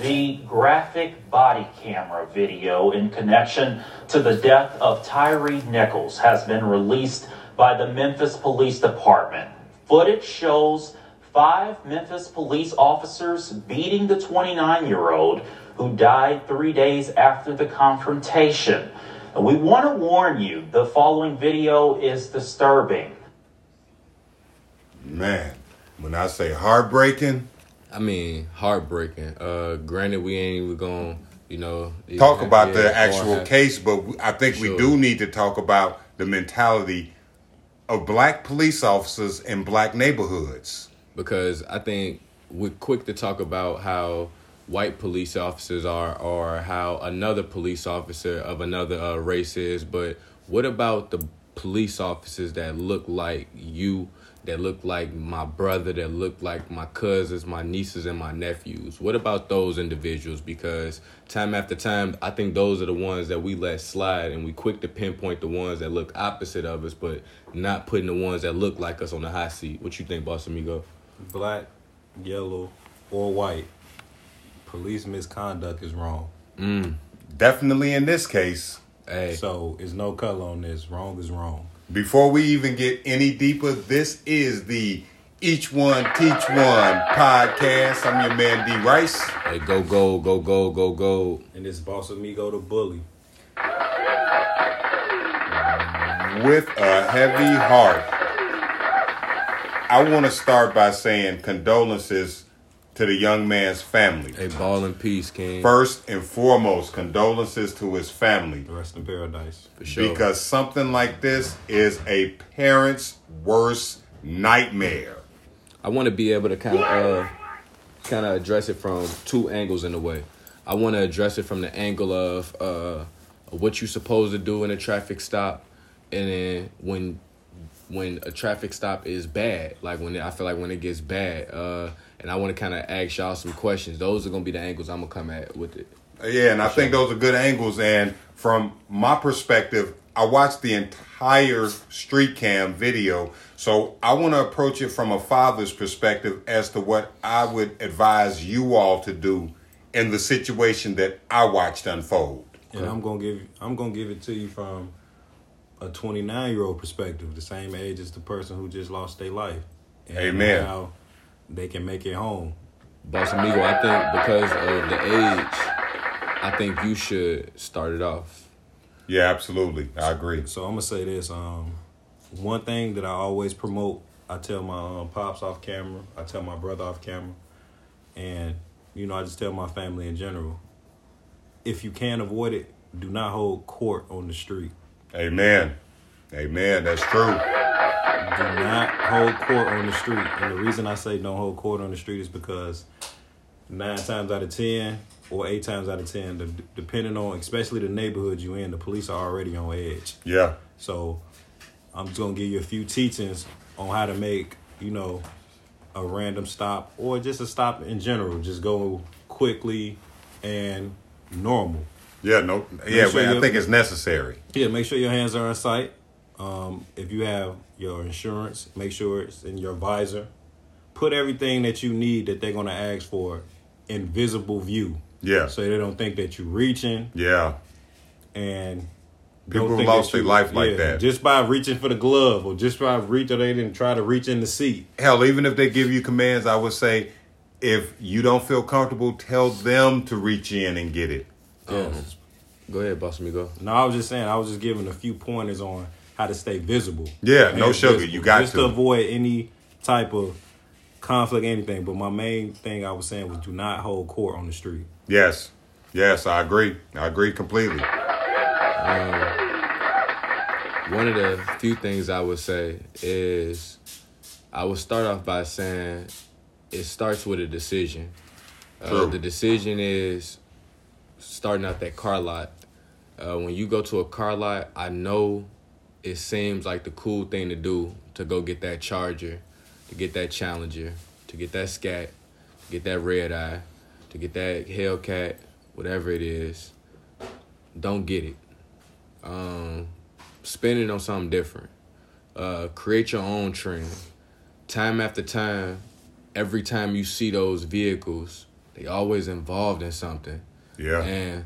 The graphic body camera video in connection to the death of Tyre Nichols has been released by the Memphis Police Department. Footage shows five Memphis police officers beating the 29 year old who died three days after the confrontation. And we want to warn you the following video is disturbing. Man, when I say heartbreaking, I mean, heartbreaking. Uh, granted, we ain't even going, you know, talk about the actual have- case, but I think we do need to talk about the mentality of black police officers in black neighborhoods. because I think we're quick to talk about how white police officers are or how another police officer of another uh, race is, but what about the police officers that look like you, that look like my brother, that look like my cousins, my nieces, and my nephews? What about those individuals? Because time after time, I think those are the ones that we let slide, and we quick to pinpoint the ones that look opposite of us, but not putting the ones that look like us on the hot seat. What you think, Boss Amigo? black, yellow, or white, police misconduct is wrong. Mm. Definitely in this case. Hey, So it's no color on this. Wrong is wrong. Before we even get any deeper, this is the Each One Teach One podcast. I'm your man D Rice. hey, go, go, go, go, go, go. And this boss of me go to bully. with a heavy heart. I want to start by saying condolences to the young man's family. A ball in peace, King. First and foremost, condolences to his family. Rest in paradise. For sure. Because something like this is a parent's worst nightmare. I want to be able to kind of, uh, kind of address it from two angles in a way. I want to address it from the angle of uh, what you're supposed to do in a traffic stop, and then when when a traffic stop is bad, like when it, I feel like when it gets bad, uh, and I want to kind of ask y'all some questions. Those are gonna be the angles I'm gonna come at with it. Uh, yeah, and I think those are good angles. And from my perspective, I watched the entire street cam video. So I want to approach it from a father's perspective as to what I would advise you all to do in the situation that I watched unfold. And I'm gonna give I'm gonna give it to you from a 29 year old perspective, the same age as the person who just lost their life. And Amen. How they can make it home. Boss Amigo, I think because of the age, I think you should start it off. Yeah, absolutely. I agree. So I'm gonna say this. Um, one thing that I always promote, I tell my um, pops off camera, I tell my brother off camera, and you know I just tell my family in general. If you can avoid it, do not hold court on the street. Amen. Amen. That's true. Do not hold court on the street. And the reason I say don't hold court on the street is because nine times out of ten, or eight times out of ten, the, depending on especially the neighborhood you in, the police are already on edge. Yeah. So I'm just gonna give you a few teachings on how to make, you know, a random stop or just a stop in general. Just go quickly and normal. Yeah. No. Yeah. sure I think it's necessary. Yeah, make sure your hands are in sight. Um, if you have your insurance, make sure it's in your visor. Put everything that you need that they're gonna ask for in visible view. Yeah. So they don't think that you're reaching Yeah. and People don't think lost their life like yeah, that. Just by reaching for the glove or just by reach or they didn't try to reach in the seat. Hell, even if they give you commands, I would say if you don't feel comfortable, tell them to reach in and get it. Yes. Go ahead, Boss Amigo. No, I was just saying. I was just giving a few pointers on how to stay visible. Yeah, no sugar, visible, you got just to. to avoid any type of conflict, anything. But my main thing I was saying was do not hold court on the street. Yes. Yes, I agree. I agree completely. One of the few things I would say is I would start off by saying it starts with a decision. Uh, the decision is starting out that car lot. Uh, when you go to a car lot, I know it seems like the cool thing to do to go get that Charger, to get that Challenger, to get that Scat, to get that Red Eye, to get that Hellcat, whatever it is. Don't get it. Um, spend it on something different. Uh, create your own trend. Time after time, every time you see those vehicles They always involved in something. Yeah. And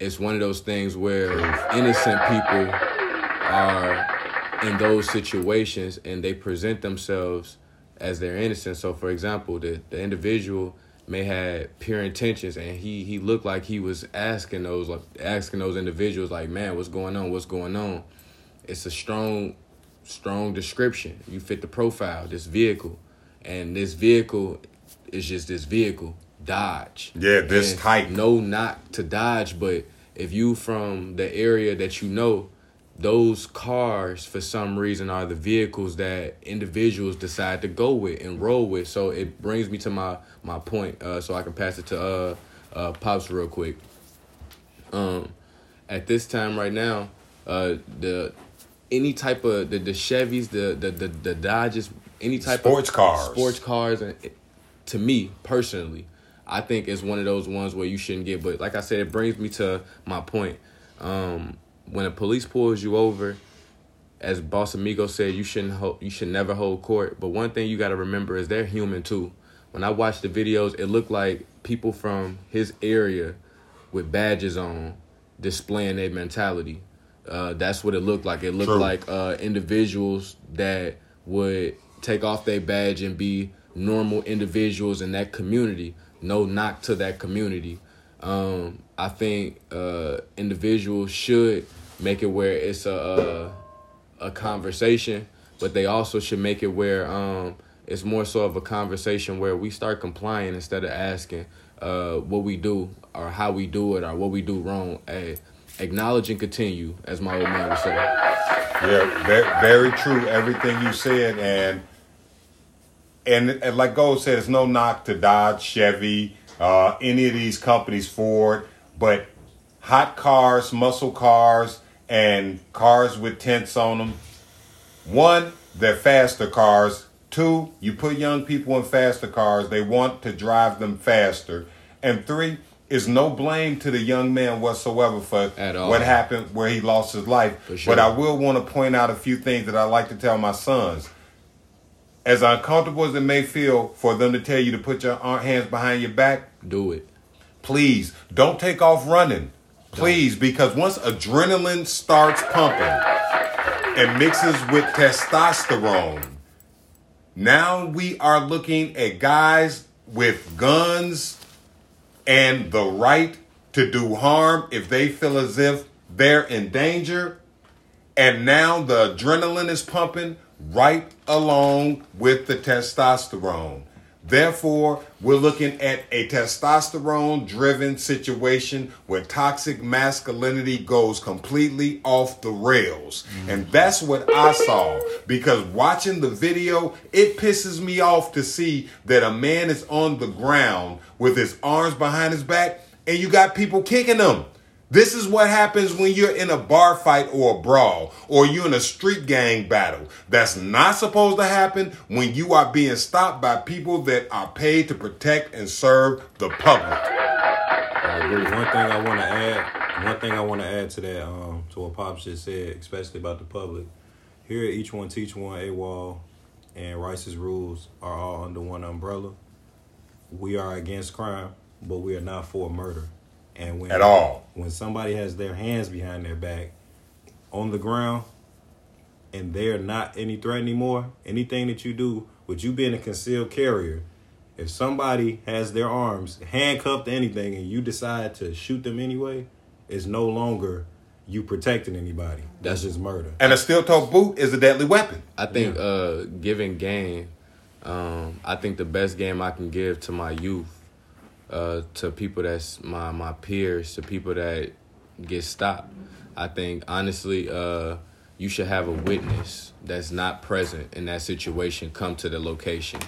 it's one of those things where innocent people are in those situations and they present themselves as they're innocent. So for example, the, the individual may had pure intentions and he he looked like he was asking those like asking those individuals like, man, what's going on? What's going on? It's a strong strong description. You fit the profile, this vehicle. And this vehicle is just this vehicle. Dodge. Yeah, this And type. No not to Dodge, but if you from the area that you know, those cars for some reason are the vehicles that individuals decide to go with and roll with. So it brings me to my my point. Uh, so I can pass it to uh, uh, pops real quick. Um, at this time right now, uh, the any type of the, the Chevys, the the the, the Dodges, any type Sports of cars. sports cars, and it- to me personally, I think it's one of those ones where you shouldn't get. But like I said, it brings me to my point. Um, when a police pulls you over, as Boss Amigo said, you shouldn't hold, you should never hold court. But one thing you got to remember is they're human too. When I watched the videos, it looked like people from his area with badges on displaying their mentality. Uh, that's what it looked like. It looked True. like uh, individuals that would take off their badge and be normal individuals in that community. No knock to that community. Um, I think uh, individuals should make it where it's a, a a conversation, but they also should make it where um, it's more so of a conversation where we start complying instead of asking uh, what we do or how we do it or what we do wrong. Hey, acknowledge and continue, as my old man would say. Yeah, very, very true. Everything you said, and and, and like Gold said, it's no knock to Dodge, Chevy, uh, any of these companies, Ford, but hot cars, muscle cars, and cars with tents on them. One, they're faster cars. Two, you put young people in faster cars, they want to drive them faster. And three, is no blame to the young man whatsoever for what happened where he lost his life. Sure. But I will want to point out a few things that I like to tell my sons. As uncomfortable as it may feel for them to tell you to put your uh, hands behind your back, Do it. please don't take off running. Please, because once adrenaline starts pumping and mixes with testosterone, now we are looking at guys with guns and the right to do harm if they feel as if they're in danger. And now the adrenaline is pumping right along with the testosterone. Therefore, we're looking at a testosterone driven situation where toxic masculinity goes completely off the rails. And mm-hmm. that's what I saw because watching the video, it pisses me off to see that a man is on the ground with his arms behind his back and you got people kicking him. This is what happens when you're in a bar fight or a brawl or you're in a street gang battle. That's not supposed to happen when you are being stopped by people that are paid to protect and serve the public. One thing I want to add, one thing I want to add to that, um, to what Pops just said, especially about the public. Here, each one teach one, AWOL, and Rice's rules are all under one umbrella. We are against crime, but we are not for murder. And when At all. when somebody has their hands behind their back on the ground and they're not any threat anymore, anything that you do with you being a concealed carrier, if somebody has their arms handcuffed to anything and you decide to shoot them anyway, it's no longer you protecting anybody. That's just murder. And a steel toe boot is a deadly weapon. I think uh giving game, um, I think the best game I can give to my youth, uh, to people that's my my peers, to people that get stopped. I think honestly, uh, you should have a witness that's not present in that situation come to the location.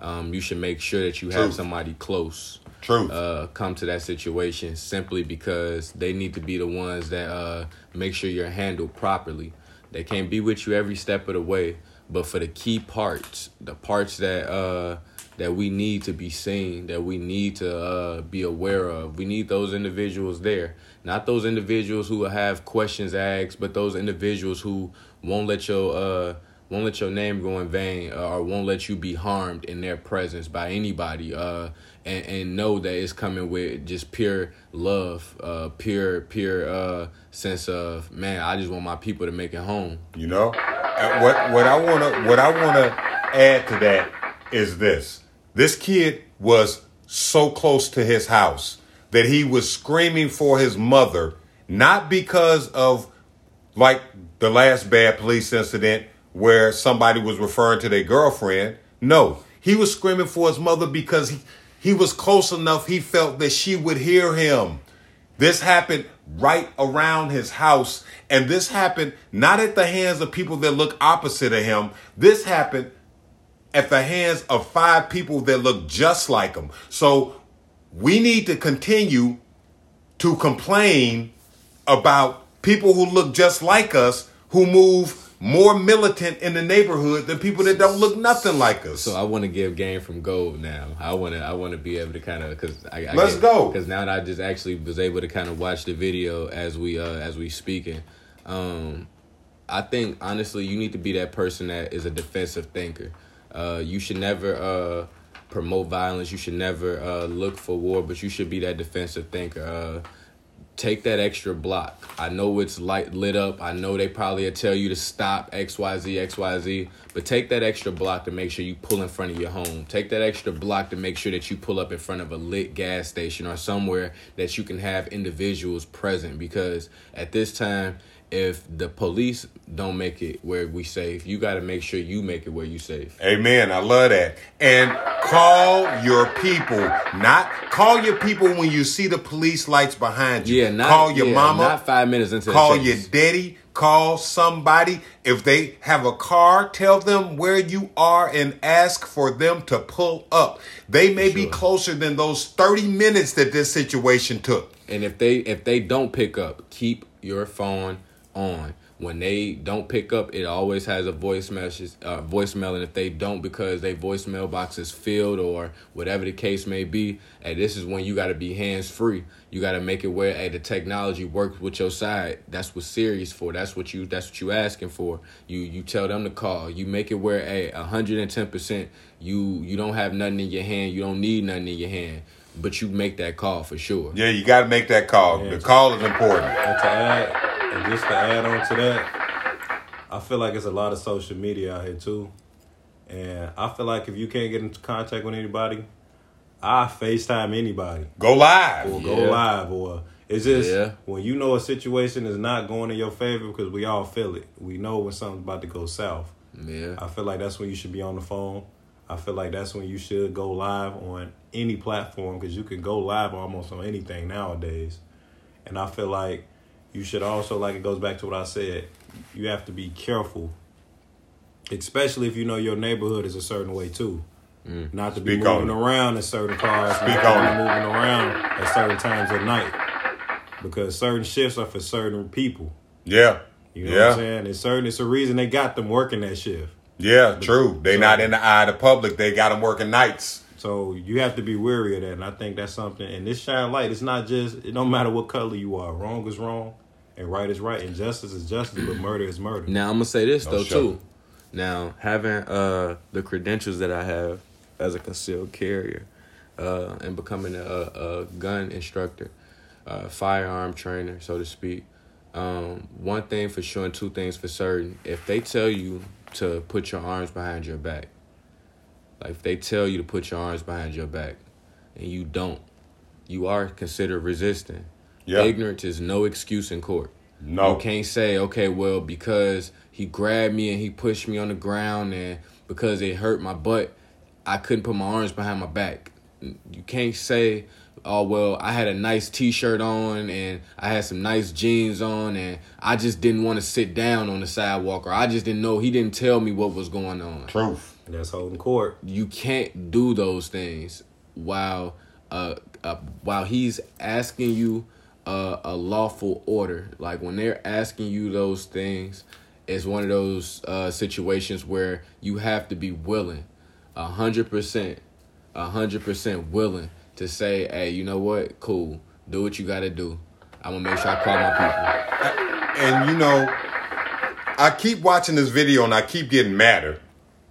Um, you should make sure that you have somebody close Truth. uh, come to that situation simply because they need to be the ones that uh, make sure you're handled properly. They can't be with you every step of the way, but for the key parts, the parts that uh, that we need to be seen, that we need to uh, be aware of, we need those individuals there. Not those individuals who have questions asked, but those individuals who won't let your uh, won't let your name go in vain, uh, or won't let you be harmed in their presence by anybody. Uh, and, and know that it's coming with just pure love, uh, pure pure uh, sense of man. I just want my people to make it home. You know, what what I wanna what I wanna add to that is this: this kid was so close to his house that he was screaming for his mother, not because of like the last bad police incident where somebody was referring to their girlfriend. No, he was screaming for his mother because he, he was close enough he felt that she would hear him. This happened right around his house, and this happened not at the hands of people that look opposite of him. This happened at the hands of five people that look just like him. So we need to continue to complain about people who look just like us who move more militant in the neighborhood than people that don't look nothing like us. So I want to give game from gold now. I want to I want to be able to kind of because I, I Let's go. because now that I just actually was able to kind of watch the video as we uh as we speaking. Um, I think honestly you need to be that person that is a defensive thinker. Uh, you should never uh promote violence. You should never uh look for war, but you should be that defensive thinker. Uh, take that extra block. I know it's light lit up. I know they probably tell you to stop XYZ, XYZ, but take that extra block to make sure you pull in front of your home. Take that extra block to make sure that you pull up in front of a lit gas station or somewhere that you can have individuals present because at this time if the police don't make it where we safe, you got to make sure you make it where you safe. Amen. I love that. And call your people. Not call your people when you see the police lights behind you. Yeah, not call your yeah, mama. Not five minutes into Call your daddy. Call somebody. If they have a car, tell them where you are and ask for them to pull up. They may be closer than those 30 minutes that this situation took. And if they if they don't pick up, keep your phone on. When they don't pick up, it always has a voice message, uh, voicemail, and if they don't because their voicemail box is filled or whatever the case may be, and this is when you got to be hands free. You got to make it where hey, the technology works with your side. That's what Siri's for. That's what you that's what you asking for. You you tell them to call. You make it where hey, hundred and ten percent. You you don't have nothing in your hand. You don't need nothing in your hand, but you make that call for sure. Yeah, you got to make that call. Yeah. The call is important. And to add, and just to add on to that, I feel like it's a lot of social media out here too. And I feel like if you can't get into contact with anybody, I FaceTime anybody Go live. or go live or it's just Yeah. when you know a situation is not going in your favor because we all feel it. We know when something's about to go south. Yeah. I feel like that's when you should be on the phone. I feel like that's when you should go live on any platform because you can go live almost on anything nowadays. And I feel like you should also, like it goes back to what I said, you have to be careful, especially if you know your neighborhood is a certain way too. Mm. Not to be Speak on moving around in certain cars, Speak not to be moving around at certain times at night. Because certain shifts are for certain people. Yeah. You know yeah. what I'm saying? It's certain. It's a reason they got them working that shift. Yeah, true. They So- not in the eye of the public. They got them working nights. So you have to be wary of that, and I think that's something. And this shine light, it's not just. It don't matter what color you are. Wrong is wrong, and right is right, and justice is justice, but murder is murder. Now I'm gonna say this though sure. too. Now having uh the credentials that I have as a concealed carrier, uh, and becoming a, a gun instructor, uh, firearm trainer, so to speak. Um, one thing for sure and two things for certain. If they tell you to put your arms behind your back, like if they tell you to put your arms behind your back, and you don't, you are considered resisting. Yeah. Ignorance is no excuse in court. No. You can't say, okay, well, because he grabbed me and he pushed me on the ground and because it hurt my butt, I couldn't put my arms behind my back. You can't say, oh, well, I had a nice t shirt on and I had some nice jeans on and I just didn't want to sit down on the sidewalk or I just didn't know, he didn't tell me what was going on Truth. And that's holding court. you can't do those things while uh, uh while he's asking you uh, a lawful order. Like when they're asking you those things it's one of those uh situations where you have to be willing a hundred percent a hundred percent willing to say hey you know what? Cool. Do what you gotta do. I'm gonna make sure i call my people. And you know, I keep watching this video and I keep getting madder.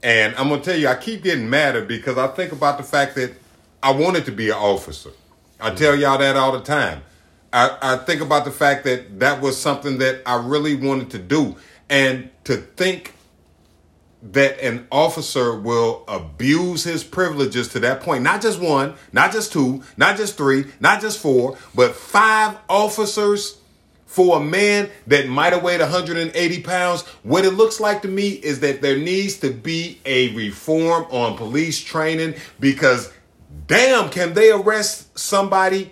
And I'm gonna tell you, I keep getting madder because I think about the fact that I wanted to be an officer. I tell mm-hmm. y'all that all the time. I, I think about the fact that that was something that I really wanted to do. And to think that an officer will abuse his privileges to that point, not just one, not just two, not just three, not just four, but five officers for a man that might have weighed 180 pounds. What it looks like to me is that there needs to be a reform on police training because damn, can they arrest somebody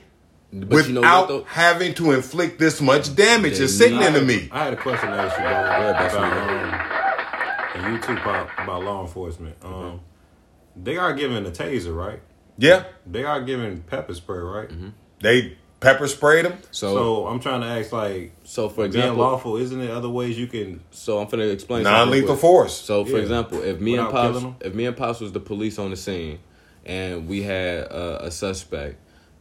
But you know without what, having to inflict this much damage? It's sitting need- into me. I had a question to ask you, bro, ahead, Best about, um, and you too, Pop, about law enforcement. Um, They are giving a taser, right? Yeah, They are giving pepper spray, right? they pepper sprayed him. So, So I'm trying to ask, like, so for being example, lawful, isn't there other ways you can? so I'm gonna explain Non-lethal force. So, for Yeah. example, if me and Pops, if me and Pops was the police on the scene, and we had uh, a suspect,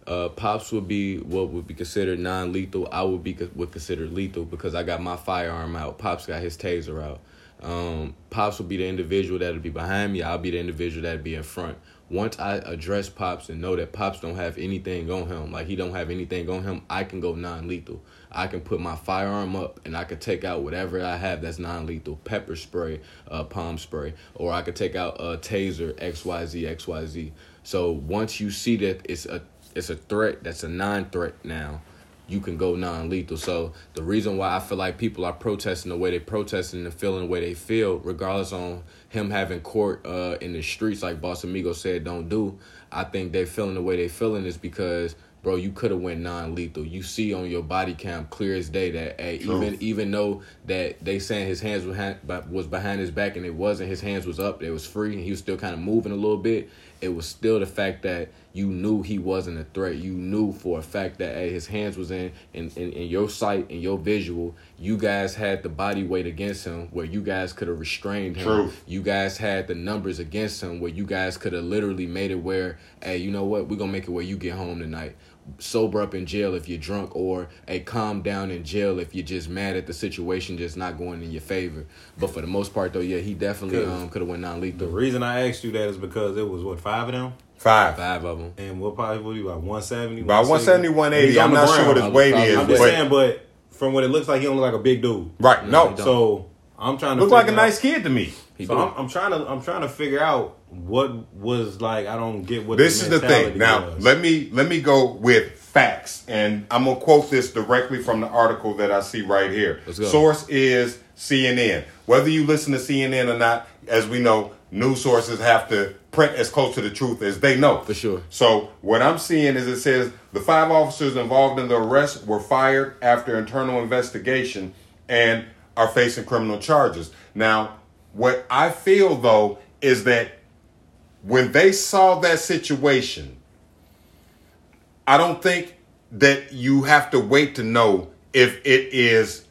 uh, Pops would be what would be considered non-lethal. I would be would consider lethal because I got my firearm out. Pops got his taser out. Um, Pops would be the individual that would be behind me. I'll be the individual that would be in front. Once I address Pops and know that Pops don't have anything on him, like he don't have anything on him, I can go non-lethal. I can put my firearm up and I can take out whatever I have that's non-lethal, pepper spray, uh, palm spray, or I could take out a taser, X Y Z X Y Z. So once you see that it's a it's a threat that's a non-threat now, you can go non-lethal. So the reason why I feel like people are protesting the way they protesting and feeling the way they feel, regardless on him having court uh, in the streets, like Boss Amigo said, don't do. I think they feeling the way they feeling is because, bro, you could have went non-lethal. You see on your body cam clear as day that hey, even even though that they saying his hands was behind, was behind his back and it wasn't, his hands was up, it was free, and he was still kind of moving a little bit. It was still the fact that you knew he wasn't a threat. You knew for a fact that hey, his hands was in, in in in your sight in your visual. You guys had the body weight against him where you guys could have restrained him. True. You guys had the numbers against him where you guys could have literally made it where, hey, you know what? We're gonna make it where you get home tonight. Sober up in jail if you're drunk, or a calm down in jail if you're just mad at the situation just not going in your favor. But for the most part, though, yeah, he definitely um could have went The non-lethal. The reason I asked you that is because it was what five of them, Five. Five of them. and what probably would be about 170, About 170, 180. On I'm the not sure what his weight is. I'm just but- saying, but from what it looks like, he don't look like a big dude. Right. No, No. So I'm trying to Look like a out- nice kid to me. He So. I'm, I'm trying to I'm trying to figure out what was like. I don't get what This is the thing. Now, was. let me let me go with facts, and I'm gonna quote this directly from the article that I see right here. Let's go. Source is CNN. Whether you listen to CNN or not, as we know, news sources have to print as close to the truth as they know. For sure. So what I'm seeing is it says the five officers involved in the arrest were fired after internal investigation and are facing criminal charges. Now, what I feel though is that when they saw that situation, I don't think that you have to wait to know if it is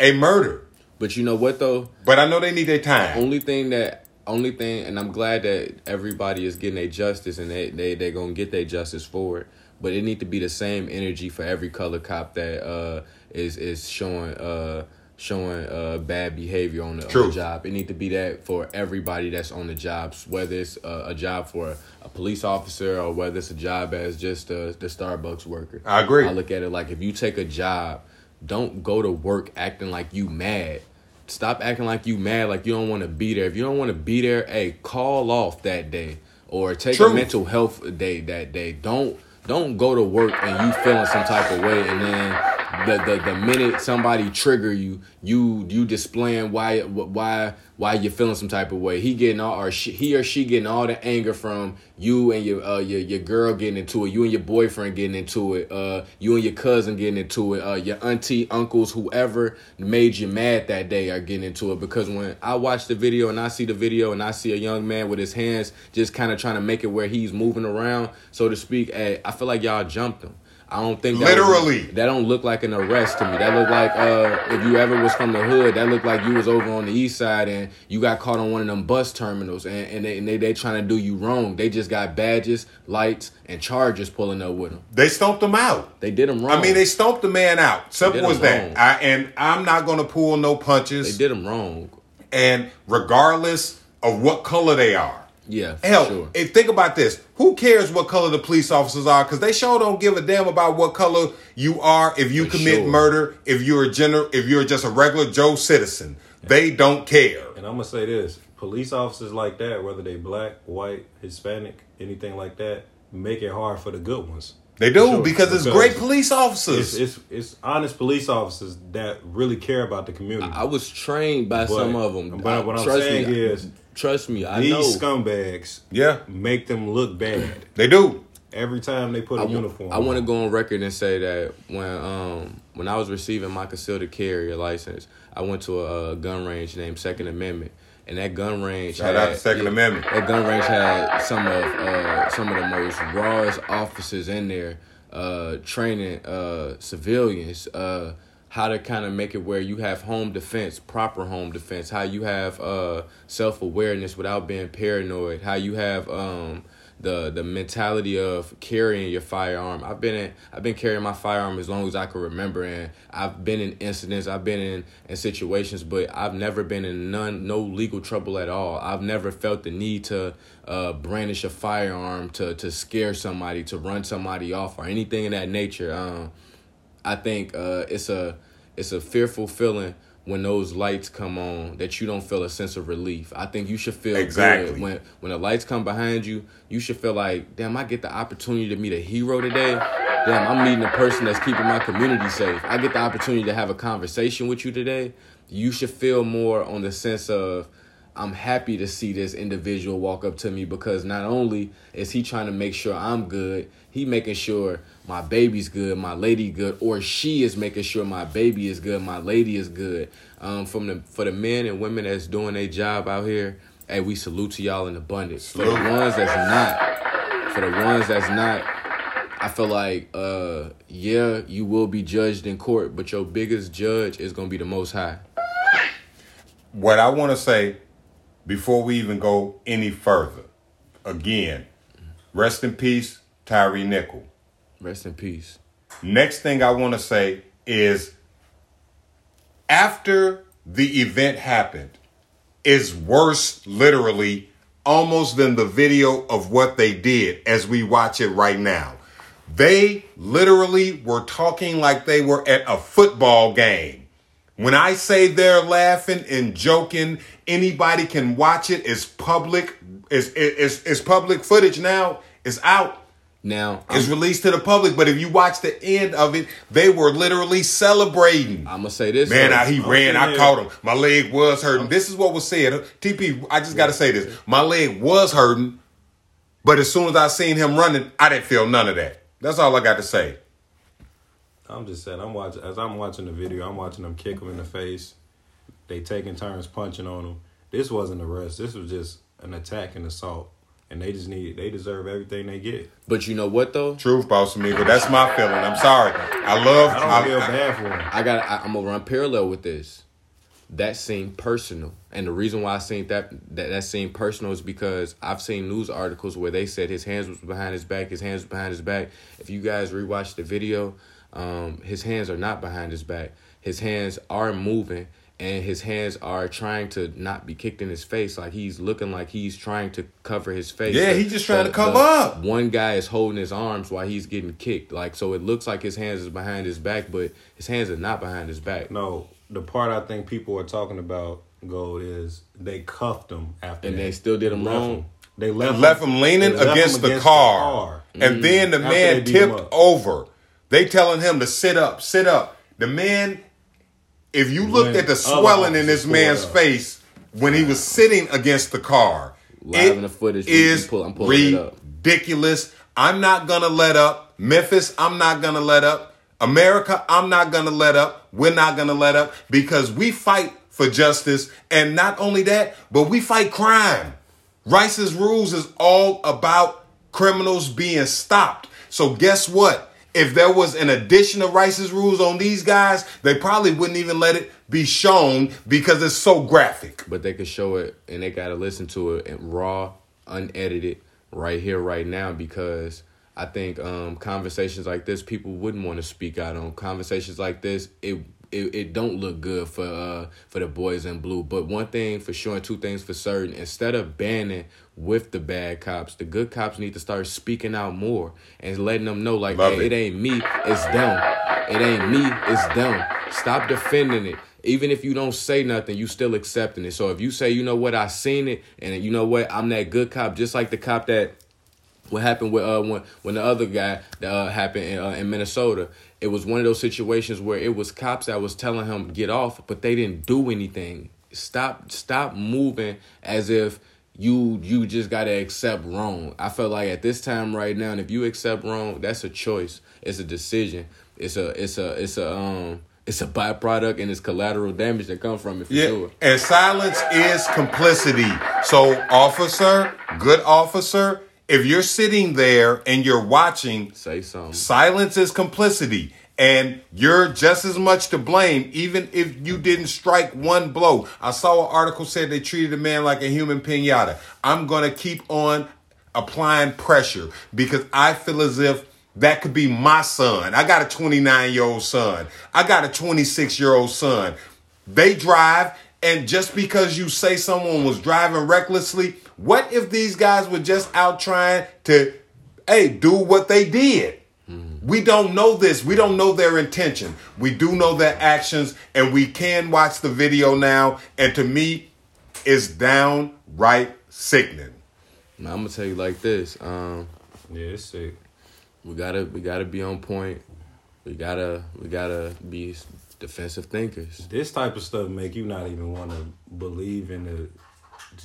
a murder. But you know what though? But I know they need their time. Only thing that only thing and I'm glad that everybody is getting their justice and they they they gonna get their justice for it. But it need to be the same energy for every color cop that uh is is showing uh showing uh bad behavior on the, on the job. It need to be that for everybody that's on the jobs, whether it's a, a job for a police officer or whether it's a job as just a, the Starbucks worker. I agree. I look at it like if you take a job, don't go to work acting like you mad. Stop acting like you mad, like you don't want to be there. If you don't want to be there, hey, call off that day or take True. a mental health day that day. Don't don't go to work and you feeling some type of way, and then the the, the minute somebody trigger you, you you displaying why why why you're feeling some type of way. He getting all or she, he or she getting all the anger from you and your uh your your girl getting into it, you and your boyfriend getting into it, uh you and your cousin getting into it, uh your auntie, uncles, whoever made you mad that day are getting into it. Because when I watch the video and I see the video and I see a young man with his hands just kind of trying to make it where he's moving around, so to speak, hey, I feel like y'all jumped him. I don't think that was- Literally. that don't look like an arrest to me. That look like uh, if you ever was from the hood, that looked like you was over on the east side and you got caught on one of them bus terminals and, and they and they, they trying to do you wrong. They just got badges, lights, and charges pulling up with them. They stomped them out. They did them wrong. I mean, they stomped the man out. Simple as that. I, and I'm not going to pull no punches. they did them wrong. And regardless of what color they are. Yeah, Hell, sure. and think about this. Who cares what color the police officers are? Because they sure don't give a damn about what color you are. If you For commit sure. murder, if you're a general, if you're just a regular Joe citizen, they don't care. And I'm gonna say this: police officers like that, whether they black, white, Hispanic, anything like that, make it hard for the good ones. They do Sure. because it's great police officers. It's, it's it's honest police officers that really care about the community. I was trained by But- some of them. but what I'm trust saying me, is, trust me, I These know. scumbags yeah, make them look bad they do. every time they put a I, wa- uniform. I want to go on record and say that when um when I was receiving my concealed carry license, I went to a, uh gun range named Second Amendment, and that gun range Shout had, out to Second yeah, Amendment. That gun range had some of uh, some of the most rawest officers in there, uh, training uh, civilians. How to kind of make it where you have home defense, proper home defense, how you have uh, self awareness without being paranoid, how you have um, the the mentality of carrying your firearm. I've been in I've been carrying my firearm as long as I can remember and I've been in incidents, I've been in, in situations, but I've never been in none no legal trouble at all. I've never felt the need to uh, brandish a firearm to to scare somebody, to run somebody off or anything of that nature. Um I think uh, it's a it's a fearful feeling when those lights come on that you don't feel a sense of relief. I think you should feel Exactly. good when when the lights come behind you. You should feel like, damn, I get the opportunity to meet a hero today. Damn, I'm meeting a person that's keeping my community safe. I get the opportunity to have a conversation with you today. You should feel more on the sense of I'm happy to see this individual walk up to me because not only is he trying to make sure I'm good, he making sure my baby's good, my lady good, or she is making sure my baby is good, my lady is good. Um, from the for the men and women that's doing their job out here, hey, we salute to y'all in abundance. For the ones that's not, for the ones that's not, I feel like, uh, yeah, you will be judged in court, but your biggest judge is gonna be the Most High. What I want to say before we even go any further, again, rest in peace, Tyre Nickel. Rest in peace. Next thing I want to say is after the event happened, is worse, literally, almost than the video of what they did as we watch it right now. They literally were talking like they were at a football game. When I say they're laughing and joking, anybody can watch it. It's public. It's, it's, it's public footage now. It's out. Now, It's released to the public, but if you watch the end of it, they were literally celebrating. I'm gonna say this. Man. I, he I'm ran. I caught him. My leg was hurting. Oh. This is what was said. TP, I just got to say this. My leg was hurting, but as soon as I seen him running, I didn't feel none of that. That's all I got to say. I'm just saying, I'm watching as I'm watching the video. I'm watching them kick him in the face. They taking turns punching on him. This wasn't an arrest. This was just an attack and assault, and they just need it, they deserve everything they get. But you know what though? Truth, boss amigo. That's my feeling. I'm sorry. I love. I don't I, feel I- bad for him. I got. I, I'm gonna run parallel with this. That seemed personal, and the reason why I seen that that that seemed personal is because I've seen news articles where they said his hands was behind his back. His hands was behind his back. If you guys rewatch the video, um, his hands are not behind his back. His hands are moving, and his hands are trying to not be kicked in his face. Like he's looking like he's trying to cover his face. Yeah, he's just trying the- to cover up. One guy is holding his arms while he's getting kicked. Like so, it looks like his hands is behind his back, but his hands are not behind his back. No, the part I think people are talking about, Gold, is they cuffed him after And that. they still did him left wrong? him. They They left, left him leaning left against, him the, against car. Mm. And then the After man they beat him tipped over. They telling him to sit up, sit up. The man, if you looked When at the swelling in this man's up. face when he was sitting against the car, Live it in the footage, is we pull- I'm pulling it up. ridiculous. I'm not gonna let up. Memphis, I'm not gonna let up. America, I'm not gonna let up. We're not gonna let up because we fight for justice. And not only that, but we fight crime. Rice's rules is all about criminals being stopped. So guess what? If there was an addition of Rice's rules on these guys, they probably wouldn't even let it be shown because it's so graphic. But they could show it and they gotta listen to it raw, unedited, right here, right now, because I think um, conversations like this people wouldn't want to speak out on. Conversations like this, it it, it don't look good for uh for the boys in blue. But one thing for sure and two things for certain, instead of banning with the bad cops, the good cops need to start speaking out more and letting them know like hey, it. it ain't me, it's them. It ain't me, it's them. Stop defending it. Even if you don't say nothing, you still accepting it. So if you say, you know what, I seen it, and you know what, I'm that good cop, just like the cop that what happened with uh when when the other guy that uh, happened in, uh, in Minnesota. It was one of those situations where it was cops that was telling him get off, but they didn't do anything. Stop stop moving as if you you just gotta accept wrong. I feel like at this time right now, and if you accept wrong, that's a choice. It's a decision. It's a it's a it's a um it's a byproduct and it's collateral damage that come from it for Yeah, sure. and silence is complicity. So, officer, good officer, if you're sitting there and you're watching, Say something. silence is complicity. And you're just as much to blame, even if you didn't strike one blow. I saw an article said they treated a man like a human pinata. I'm gonna keep on applying pressure because I feel as if that could be my son. I got a 29 year old son. I got a 26 year old son. They drive, and just because you say someone was driving recklessly, what if these guys were just out trying to, hey, do what they did? We don't know this. We don't know their intention. We do know their actions, and we can watch the video now. And to me, it's downright sickening. Now, I'm gonna tell you like this. Um, Yeah, it's sick. we gotta we gotta be on point. We gotta we gotta be defensive thinkers. This type of stuff make you not even want to believe in the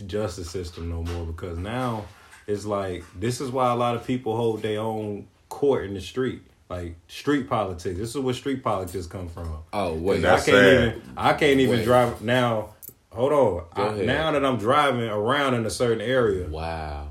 justice system no more because now it's like this is why a lot of people hold their own court in the street, like street politics. This is where street politics come from. Oh wait, I can't sad. even. I can't even Wait. drive now. Hold on. I, now that I'm driving around in a certain area, wow.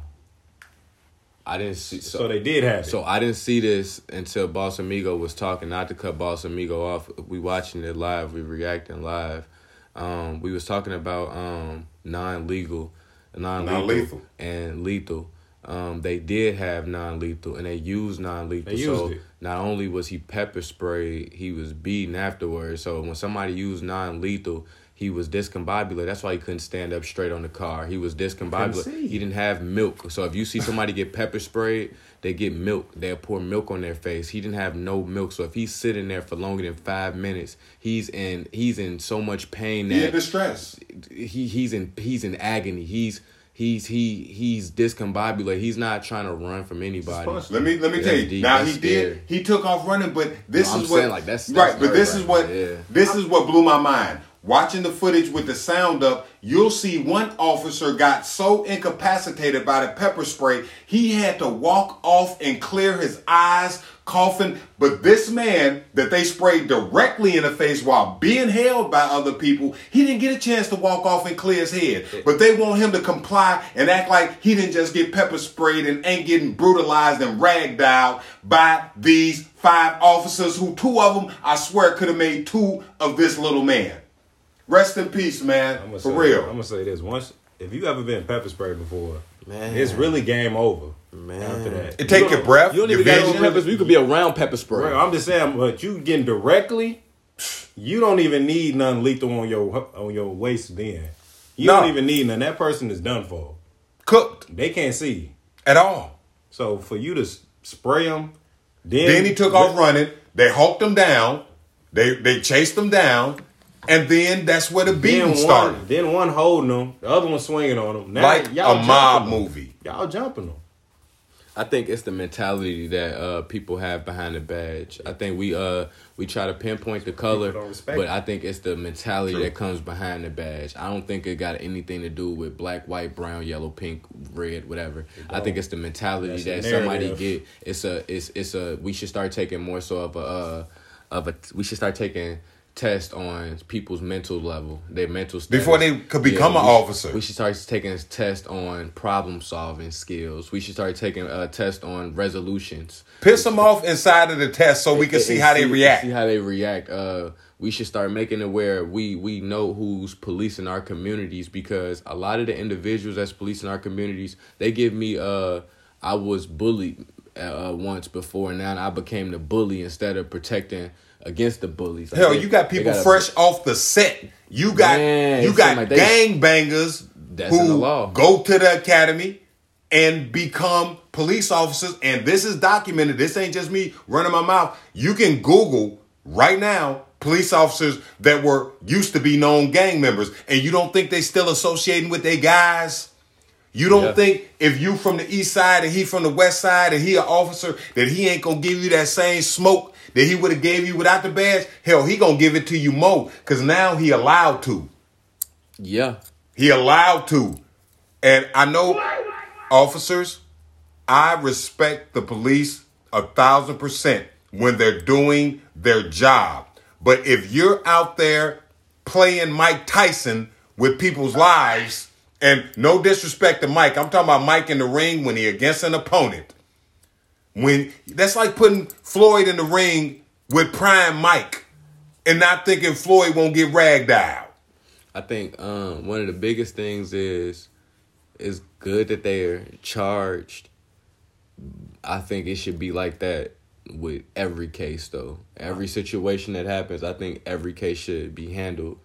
I didn't see so, so. they did have it. So I didn't see this until Boss Amigo was talking. Not to cut Boss Amigo off. We watching it live. We reacting live. Um, we was talking about um, non-legal, non-lethal, Non-lethal. and lethal. Um, they did have non-lethal, and they used non-lethal. They so it. not only was he pepper sprayed, he was beaten afterwards. So when somebody used non-lethal, he was discombobulated. That's why he couldn't stand up straight on the car. He was discombobulated. He didn't have milk. So if you see somebody get pepper sprayed, they get milk. They'll pour milk on their face. He didn't have no milk. So if he's sitting there for longer than five minutes, he's in he's in so much pain He in that distress. he he's in he's in agony. He's he's he he's discombobulated. He's not trying to run from anybody. Let me let me Yeah, tell you. deep. Now he did. He took off running, but this No, I'm is what saying, like, that's- that's right. But this is what yeah. this is what blew my mind. Watching the footage with the sound up, you'll see one officer got so incapacitated by the pepper spray, he had to walk off and clear his eyes, coughing. But this man that they sprayed directly in the face while being held by other people, he didn't get a chance to walk off and clear his head. But they want him to comply and act like he didn't just get pepper sprayed and ain't getting brutalized and ragged out by these five officers who two of them, I swear, could have made two of this little man. Rest in peace, man. I'm gonna For say, real. I'm gonna say this once. If you ever been pepper sprayed before, Man. it's really game over. Man. After that, It take your breath, You don't your even got no vision. pepper. You could be around pepper spray. Bro, I'm just saying, but you getting directly, you don't even need nothing lethal on your on your waist. Then you No. don't even need none. That person is done for. cooked They can't see. at all. So for you to spray them, then Then he took off running. They hawked him down. They they chased him down, and then that's where the Then beating one, started. then one holding them, the other one swinging on them. Now Like y'all a mob jumping 'em. movie. Y'all jumping them. I think it's the mentality that uh, people have behind the badge. I think we uh we try to pinpoint the color, but. I think it's the mentality True. that comes behind the badge. I don't think it got anything to do with black, white, brown, yellow, pink, red, whatever. I think it's the mentality That's that somebody get. It's a it's it's a we should start taking more so of a uh, of a we should start taking test on people's mental level, their mental status. Before they could become we an should- officer. We should start taking a test on problem solving skills. We should start taking a test on resolutions. Piss them off inside of the test so we can And- see and how they react. See how they react. Uh, we should start making it where we we know who's policing our communities because a lot of the individuals that's policing our communities, they give me uh, I was bullied uh, once before, and now I became the bully instead of protecting against the bullies. Like, Hell, they- you got people gotta- fresh off the set. You got Man, you got like gang bangers That's in the who law. go to the academy and become police officers. And this is documented. This ain't just me running my mouth. You can Google right now police officers that were used to be known gang members, and you don't think they still associating with their guys. You don't Yeah. think if you from the east side and he from the west side and he an officer that he ain't gonna give you that same smoke that he would have gave you without the badge? Hell, he gonna give it to you more because now he allowed to. Yeah, He allowed to. And I know officers, I respect the police a thousand percent when they're doing their job. But if you're out there playing Mike Tyson with people's lives, and no disrespect to Mike, I'm talking about Mike in the ring when he against an opponent. When that's like putting Floyd in the ring with prime Mike and not thinking Floyd won't get ragged out. I think um, one of the biggest things is it's good that they're charged. I think it should be like that with every case, though. Every situation that happens, I think every case should be handled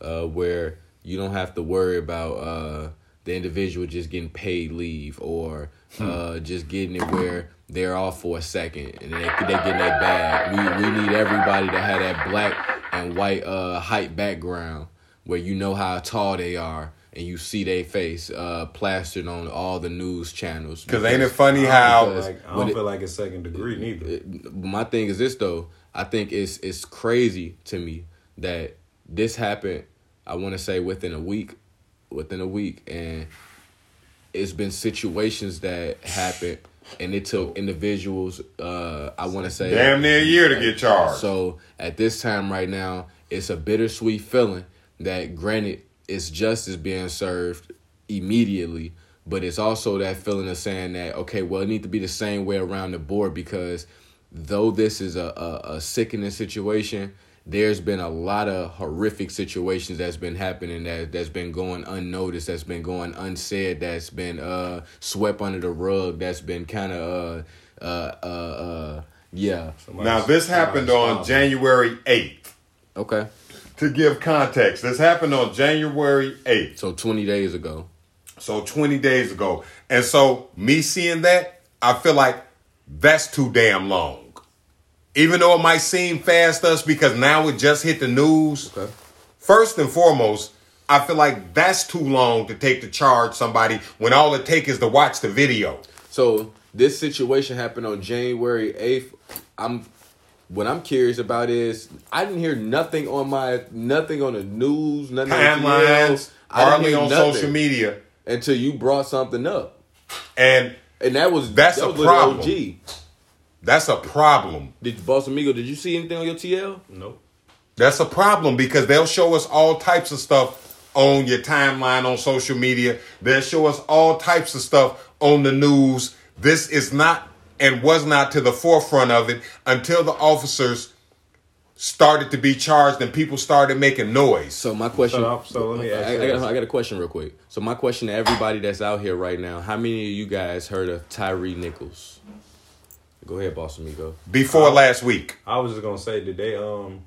uh, where you don't have to worry about uh, the individual just getting paid leave or uh, just getting it where they're off for a second and they they getting their bag. We we need everybody to have that black and white uh, height background where you know how tall they are and you see their face uh, plastered on all the news channels. Cause ain't it funny how Like, I don't it- feel like it's second degree neither. it- my thing is this though. I think it's it's crazy to me that this happened. I want to say within a week, within a week, and it's been situations that happened, and it took individuals. Uh, I want to say damn near a year to get charged. so at this time right now, it's a bittersweet feeling that granted it's justice being served immediately, but it's also that feeling of saying that, okay, well it need to be the same way around the board because though this is a, a, a sickening situation, there's been a lot of horrific situations that's been happening that that's been going unnoticed, that's been going unsaid, that's been uh swept under the rug, that's been kind of uh uh uh uh yeah. Now this happened on January 8th. Okay. To give context, this happened on January 8th. So 20 days ago. So 20 days ago. And so me seeing that, I feel like that's too damn long. Even though it might seem fast to us because now it just hit the news. Okay. First and foremost, I feel like that's too long to take to charge somebody when all it take is to watch the video. So this situation happened on January 8th. I'm what I'm curious about is I didn't hear nothing on my nothing on the news, nothing on Timelines, hardly on nothing social media. until you brought something up. And And that was That's that a was problem. OG. That's a problem. Did Boss Amigo, did you see anything on your TL? No. That's a problem because they'll show us all types of stuff on your timeline on social media. They'll show us all types of stuff on the news. This is not and was not to the forefront of it until the officers started to be charged and people started making noise. So my question So, so let me ask I, you I, got, I got a question real quick. So my question to everybody that's out here right now, how many of you guys heard of Tyre Nichols? Go ahead, Boss Amigo. Before last week. I was just gonna say, did they um,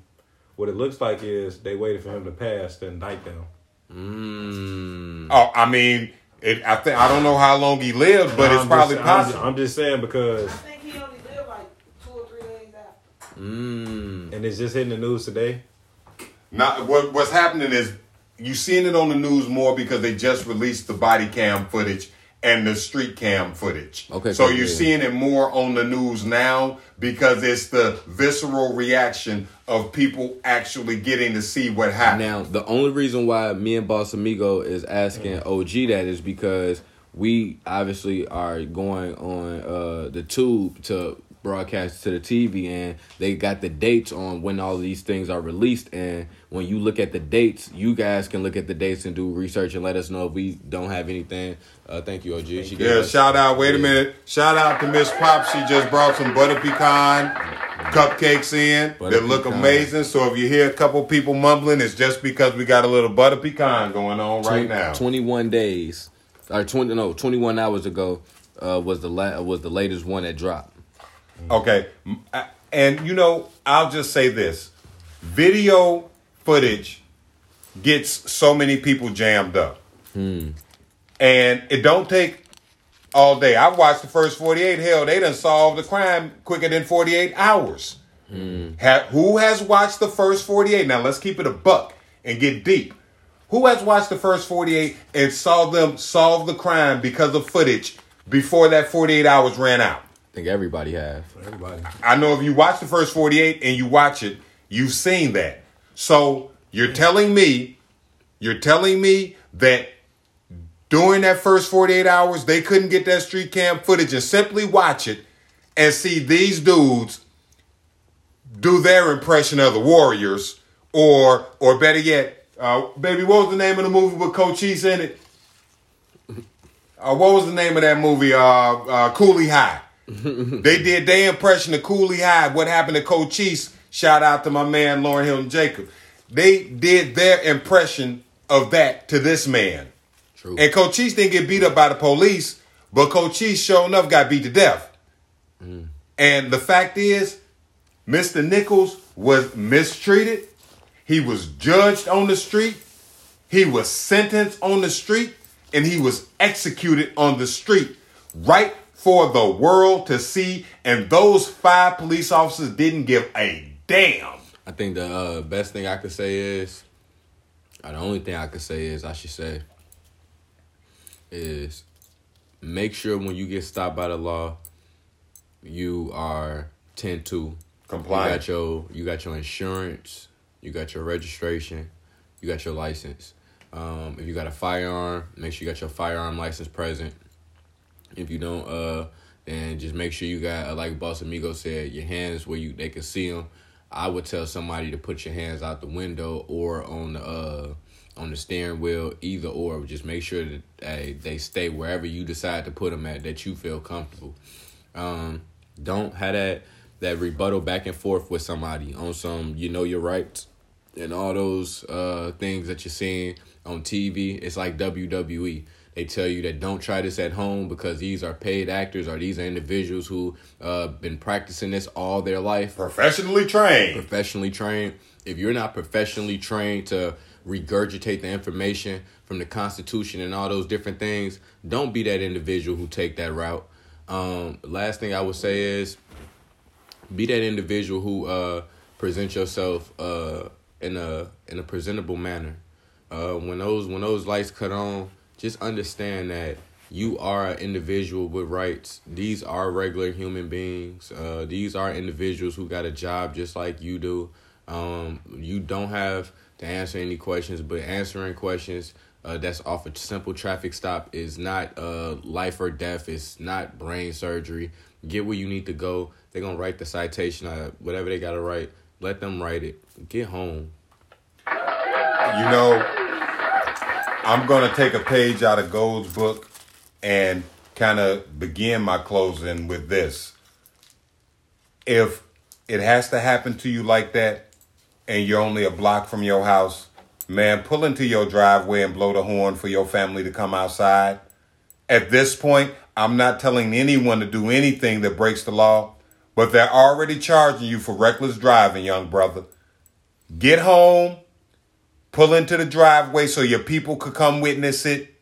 what it looks like is they waited for him to pass to indict them. Mm. Oh, I mean, it, I think I don't know how long he lived, but I'm it's just- probably I'm possible. just, I'm just saying because, I think he only lived like two or three days after. Mm. and it's just hitting the news today. Not what what's happening is you seeing it on the news more because they just released the body cam footage and the street cam footage. Okay, So cool, you're yeah. seeing it more on the news now because it's the visceral reaction of people actually getting to see what happened. Now, the only reason why me and Boss Amigo is asking OG that is because we obviously are going on uh, the tube to broadcast to the TV, and they got the dates on when all these things are released. And when you look at the dates, you guys can look at the dates and do research and let us know if we don't have anything. Uh, thank you, OG. She Yeah, shout out. Wait a minute. Shout out to Miss Pop. She just brought some butter pecan cupcakes in Butter that look pecan. amazing. So if you hear a couple people mumbling, it's just because we got a little butter pecan going on right now. 21 days or 20 no 21 hours ago uh, was the la- was the latest one that dropped Okay. And you know, I'll just say this. Video footage gets so many people jammed up. Hmm. And it don't take all day. I watched the first 48. Hell, they done solved the crime quicker than 48 hours. Hmm. Ha- who has watched the first 48? Now let's keep it a buck and get deep. Who has watched the first 48 and saw them solve the crime because of footage before that 48 hours ran out? I think everybody have Everybody. I know if you watch the first 48 and you watch it, you've seen that. So you're telling me, you're telling me that during that first 48 hours, they couldn't get that street cam footage and simply watch it and see these dudes do their impression of the Warriors, or or better yet, uh, baby, what was the name of the movie with Cochise in it? Uh, what was the name of that movie? Uh, uh, Cooley High. they did their impression of Cooley High. What happened to Cochise? Shout out to my man Lauren Hilton Jacob. They did their impression of that to this man. true And Cochise didn't get beat up by the police, but Cochise sure enough got beat to death. Mm. And the fact is, Mr. Nichols was mistreated. He was judged on the street. He was sentenced on the street. And he was executed on the street right for the world to see. And those five police officers didn't give a damn. i think the uh, best thing i could say is or the only thing i could say is i should say is make sure when you get stopped by the law you are 10 to Compliant. You got your you got your insurance, you got your registration, you got your license. Um, if you got a firearm, make sure you got your firearm license present. If you don't, uh, then just make sure you got, like Boss Amigo said, your hands where you they can see them. I would tell somebody to put your hands out the window or on the uh, on the steering wheel, either or. Just make sure that hey, they stay wherever you decide to put them at, that you feel comfortable. Um, don't have that that rebuttal back and forth with somebody on some you know your rights and all those uh things that you're seeing on TV. It's like WWE. They tell you that don't try this at home because these are paid actors or these are individuals who uh been practicing this all their life Professionally trained. professionally trained. If you're not professionally trained to regurgitate the information from the Constitution and all those different things, don't be that individual who take that route. Um, last thing I would say is be that individual who uh, present yourself uh, in a in a presentable manner. Uh, when those when those lights cut on, just understand that you are an individual with rights. These are regular human beings. Uh, these are individuals who got a job just like you do. Um, you don't have to answer any questions, but answering questions uh, that's off a simple traffic stop is not uh, life or death. It's not brain surgery. Get where you need to go. They're gonna write the citation, uh, whatever they gotta write. Let them write it. Get home. You know, I'm to take a page out of Gold's book and kind of begin my closing with this. If it has to happen to you like that and you're only a block from your house, man, pull into your driveway and blow the horn for your family to come outside. At this point, I'm not telling anyone to do anything that breaks the law, but they're already charging you for reckless driving, young brother. Get home, pull into the driveway so your people could come witness it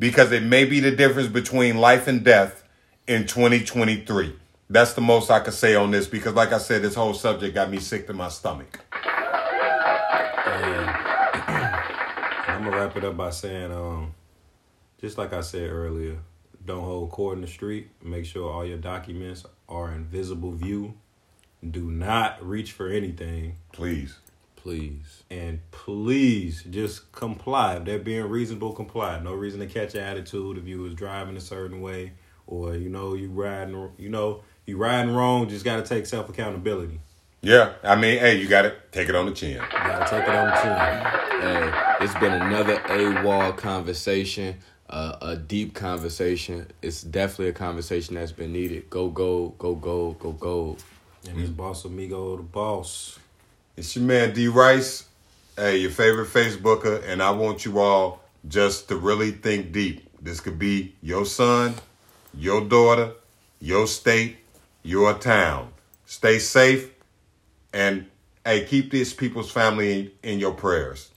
because it may be the difference between life and death in 2023. That's the most I could say on this because, like I said, this whole subject got me sick to my stomach. And I'm gonna wrap it up by saying, um, just like I said earlier, don't hold court in the street. Make sure all your documents are in visible view. Do not reach for anything. Please. Please. And please just comply. If they're being reasonable, comply. No reason to catch an attitude if you was driving a certain way or you know you riding you know you riding wrong, just gotta take self accountability. Yeah, I mean, hey, you got to take it on the chin. You gotta take it on the chin. Hey, it's been another AWOL conversation, uh, a deep conversation. It's definitely a conversation that's been needed. Go, go, go, go, go, go. And this boss amigo, the boss. It's your man D Rice, hey, your favorite Facebooker, and I want you all just to really think deep. This could be your son, your daughter, your state, your town. Stay safe, and hey, keep these people's family in, in your prayers.